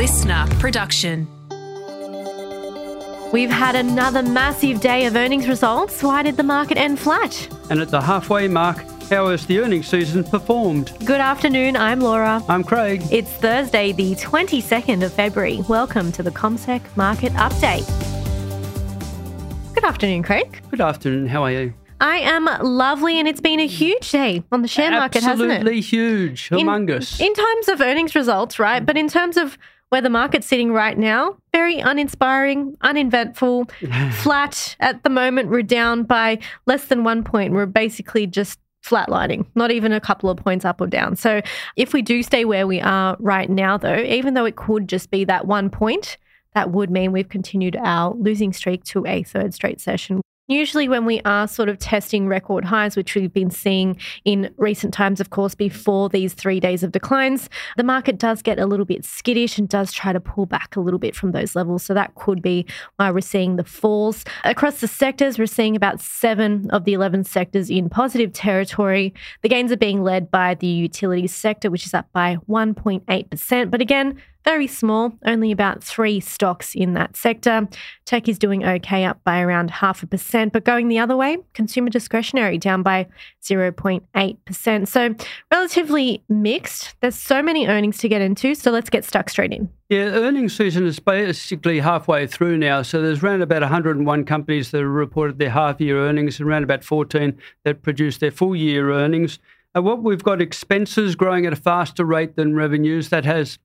listener production. We've had another massive day of earnings results. Why did the market end flat? And at the halfway mark, how has the earnings season performed? Good afternoon, I'm Laura. I'm Craig. It's Thursday, the 22nd of February. Welcome to the CommSec Market Update. Good afternoon, Craig. Good afternoon. How are you? I am lovely, and it's been a huge day on the share market, hasn't it? Absolutely huge, humongous. In, in terms of earnings results, right? But in terms of where the market's sitting right now, very uninspiring, uneventful, flat. At the moment, we're down by less than one point. We're basically just flatlining, not even a couple of points up or down. So if we do stay where we are right now, though, even though it could just be that one point, that would mean we've continued our losing streak to a third straight session. Usually, when we are sort of testing record highs, which we've been seeing in recent times, of course, before these three days of declines, the market does get a little bit skittish and does try to pull back a little bit from those levels. So that could be why we're seeing the falls. Across the sectors, we're seeing about seven of the 11 sectors in positive territory. The gains are being led by the utilities sector, which is up by 1.8%. But again, very small, only about three stocks in that sector. Tech is doing okay, up by around half a percent, but going the other way, consumer discretionary down by 0.8%. So, relatively mixed. There's so many earnings to get into, so let's get stuck straight in. Yeah, earnings season is basically halfway through now. So there's around about 101 companies that have reported their half year earnings and around about 14 that produced their full year earnings. Uh, what we've got expenses growing at a faster rate than revenues. That has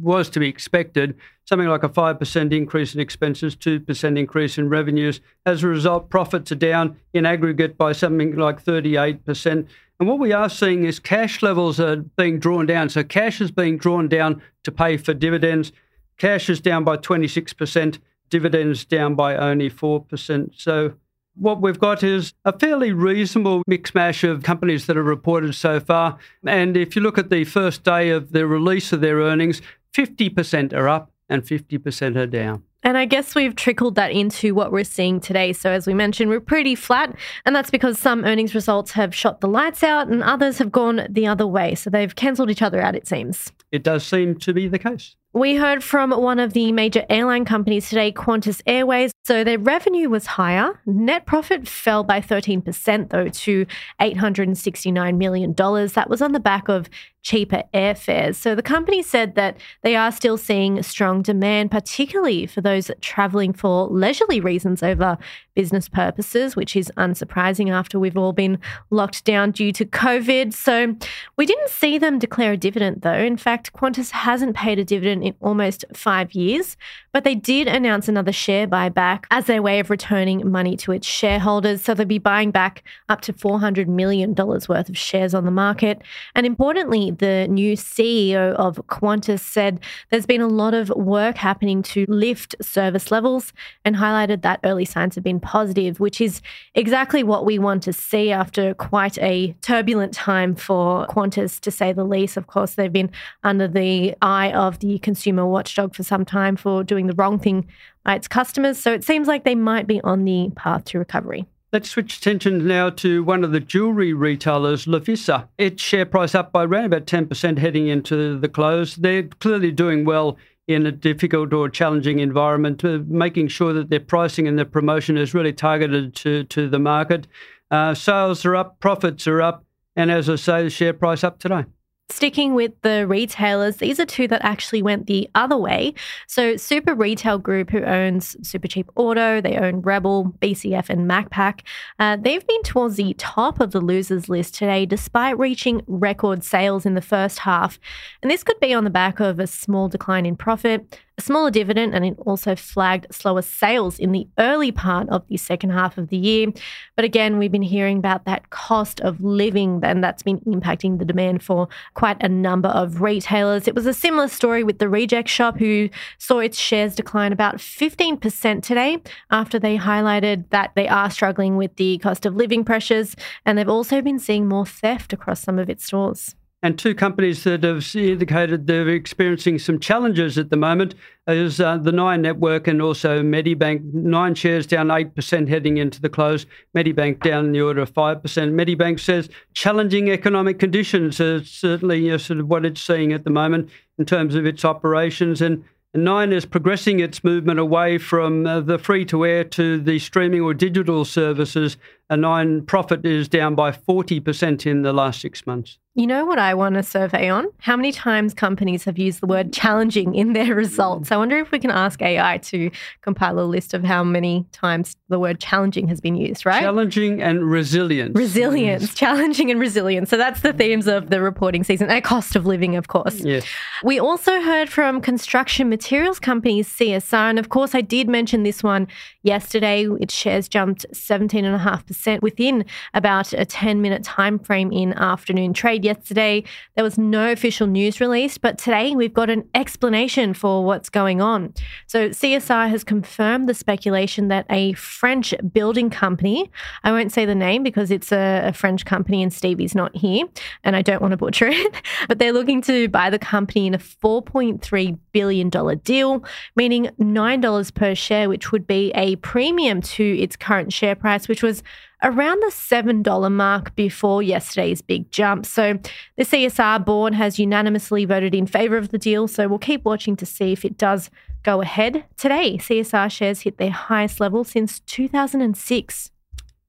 was to be expected. Something like a five percent increase in expenses, two percent increase in revenues. As a result, profits are down in aggregate by something like thirty-eight percent. And what we are seeing is cash levels are being drawn down. So cash is being drawn down to pay for dividends. Cash is down by twenty-six percent. Dividends down by only four percent. So what we've got is a fairly reasonable mix mash of companies that are reported so far. And if you look at the first day of the release of their earnings, 50% are up and 50% are down. And I guess we've trickled that into what we're seeing today. So, as we mentioned, we're pretty flat. And that's because some earnings results have shot the lights out and others have gone the other way. So, they've cancelled each other out, it seems. It does seem to be the case. We heard from one of the major airline companies today, Qantas Airways. So their revenue was higher. Net profit fell by 13%, though, to $869 million. That was on the back of cheaper airfares. So the company said that they are still seeing strong demand, particularly for those traveling for leisurely reasons over business purposes, which is unsurprising after we've all been locked down due to COVID. So we didn't see them declare a dividend, though. In fact, Qantas hasn't paid a dividend in almost five years, but they did announce another share buyback as their way of returning money to its shareholders. So they'll be buying back up to $400 million worth of shares on the market. And importantly, the new CEO of Qantas said there's been a lot of work happening to lift service levels and highlighted that early signs have been positive, which is exactly what we want to see after quite a turbulent time for Qantas, to say the least. Of course, they've been under the eye of the consumer watchdog for some time for doing the wrong thing by its customers. So it seems like they might be on the path to recovery. Let's switch attention now to one of the jewellery retailers, Lovisa. Its share price up by around about 10% heading into the close. They're clearly doing well in a difficult or challenging environment, uh, making sure that their pricing and their promotion is really targeted to, to the market. Uh, sales are up, profits are up, and as I say, the share price up today. Sticking with the retailers, these are two that actually went the other way. So, Super Retail Group, who owns Supercheap Auto, they own Rebel, BCF, and Macpac, uh, they've been towards the top of the losers list today, despite reaching record sales in the first half. And this could be on the back of a small decline in profit, smaller dividend, and it also flagged slower sales in the early part of the second half of the year. But again, we've been hearing about that cost of living, and that's been impacting the demand for quite a number of retailers. It was a similar story with the Reject Shop, who saw its shares decline about 15% today after they highlighted that they are struggling with the cost of living pressures, and they've also been seeing more theft across some of its stores. And two companies that have indicated they're experiencing some challenges at the moment is uh, the Nine Network and also Medibank. Nine shares down 8% heading into the close. Medibank down in the order of 5%. Medibank says challenging economic conditions are certainly you know, sort of what it's seeing at the moment in terms of its operations. And Nine is progressing its movement away from uh, the free to air to the streaming or digital services. A Nine profit is down by 40% in the last six months. You know what I want to survey on? How many times companies have used the word challenging in their results? I wonder if we can ask AI to compile a list of how many times the word challenging has been used, right? Challenging and resilience. Resilience, yes. challenging and resilience. So that's the themes of the reporting season. And cost of living, of course. Yes. We also heard from construction materials companies CSR. And of course, I did mention this one yesterday. Its shares jumped 17.5% within about a 10 minute time frame in afternoon trade yesterday. There was no official news released, but today we've got an explanation for what's going on. So, CSR has confirmed the speculation that a French building company, I won't say the name because it's a, a French company and Stevie's not here, and I don't want to butcher it, but they're looking to buy the company in a $4.3 billion dollar deal, meaning $9 per share, which would be a premium to its current share price, which was around the $7 mark before yesterday's big jump. So the CSR board has unanimously voted in favour of the deal. So we'll keep watching to see if it does go ahead. Today, CSR shares hit their highest level since 2006.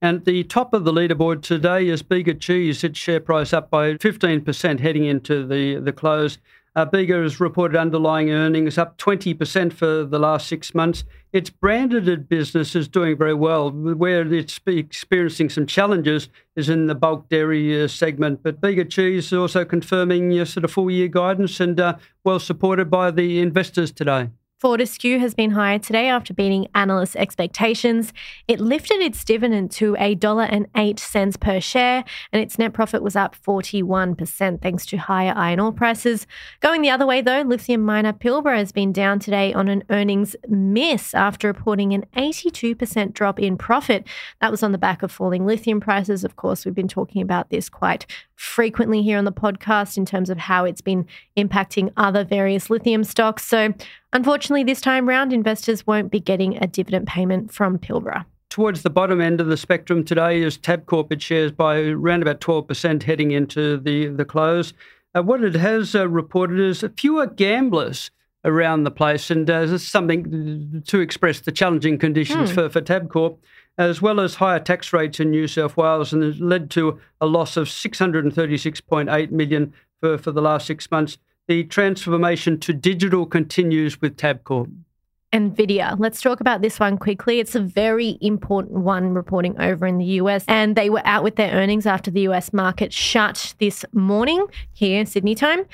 And the top of the leaderboard today is Bega Cheese. Its share price up by 15% heading into the, the close. Uh, Bega has reported underlying earnings up 20% for the last six months. Its branded business is doing very well. Where it's experiencing some challenges is in the bulk dairy uh, segment. But Bega Cheese is also confirming your sort of full year guidance and uh, well supported by the investors today. Fortescue has been higher today after beating analyst expectations. It lifted its dividend to $1.08 per share, and its net profit was up 41% thanks to higher iron ore prices. Going the other way, though, lithium miner Pilbara has been down today on an earnings miss after reporting an 82% drop in profit. That was on the back of falling lithium prices. Of course, we've been talking about this quite frequently here on the podcast in terms of how it's been impacting other various lithium stocks. So, unfortunately, this time round, investors won't be getting a dividend payment from Pilbara. Towards the bottom end of the spectrum today is Tabcorp. It shares by around about 12% heading into the, the close. Uh, what it has uh, reported is fewer gamblers around the place, and uh, this is something to express the challenging conditions mm. for, for Tabcorp as well as higher tax rates in New South Wales, and has led to a loss of 636.8 million for, for the last six months. The transformation to digital continues with Tabcorp. Nvidia. Let's talk about this one quickly. It's a very important one reporting over in the US, and they were out with their earnings after the US market shut this morning here, Sydney time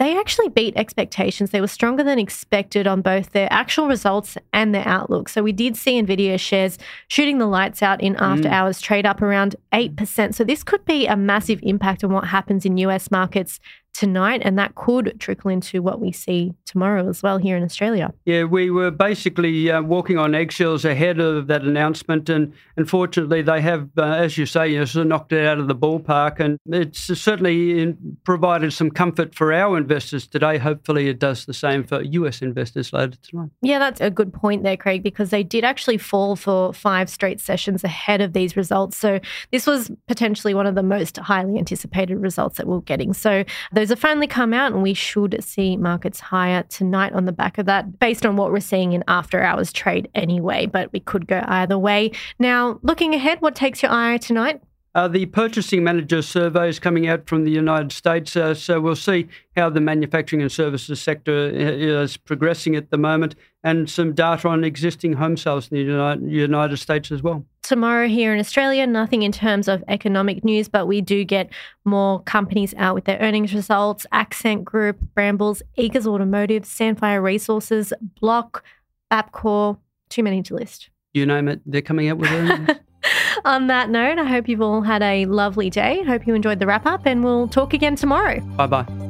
they actually beat expectations. They were stronger than expected on both their actual results and their outlook. So we did see Nvidia shares shooting the lights out in after mm. hours trade up around 8%. So this could be a massive impact on what happens in US markets tonight, and that could trickle into what we see tomorrow as well here in Australia. Yeah, we were basically uh, walking on eggshells ahead of that announcement, and unfortunately, they have, uh, as you say, you know, sort of knocked it out of the ballpark, and it's certainly in, provided some comfort for our investors today. Hopefully, it does the same for US investors later tonight. Yeah, that's a good point there, Craig, because they did actually fall for five straight sessions ahead of these results. So this was potentially one of the most highly anticipated results that we're getting. So those have finally come out, and we should see markets higher tonight on the back of that, based on what we're seeing in after hours trade anyway. But we could go either way. Now, looking ahead, what takes your eye tonight? Uh, the purchasing manager survey is coming out from the United States, uh, so we'll see how the manufacturing and services sector uh, is progressing at the moment, and some data on existing home sales in the United States as well. Tomorrow here in Australia, nothing in terms of economic news, but we do get more companies out with their earnings results. Accent Group, Brambles, Eagers Automotive, Sandfire Resources, Block, Bapcor, too many to list. You name it, they're coming out with earnings. On that note, I hope you've all had a lovely day. Hope you enjoyed the wrap up, and we'll talk again tomorrow. Bye bye.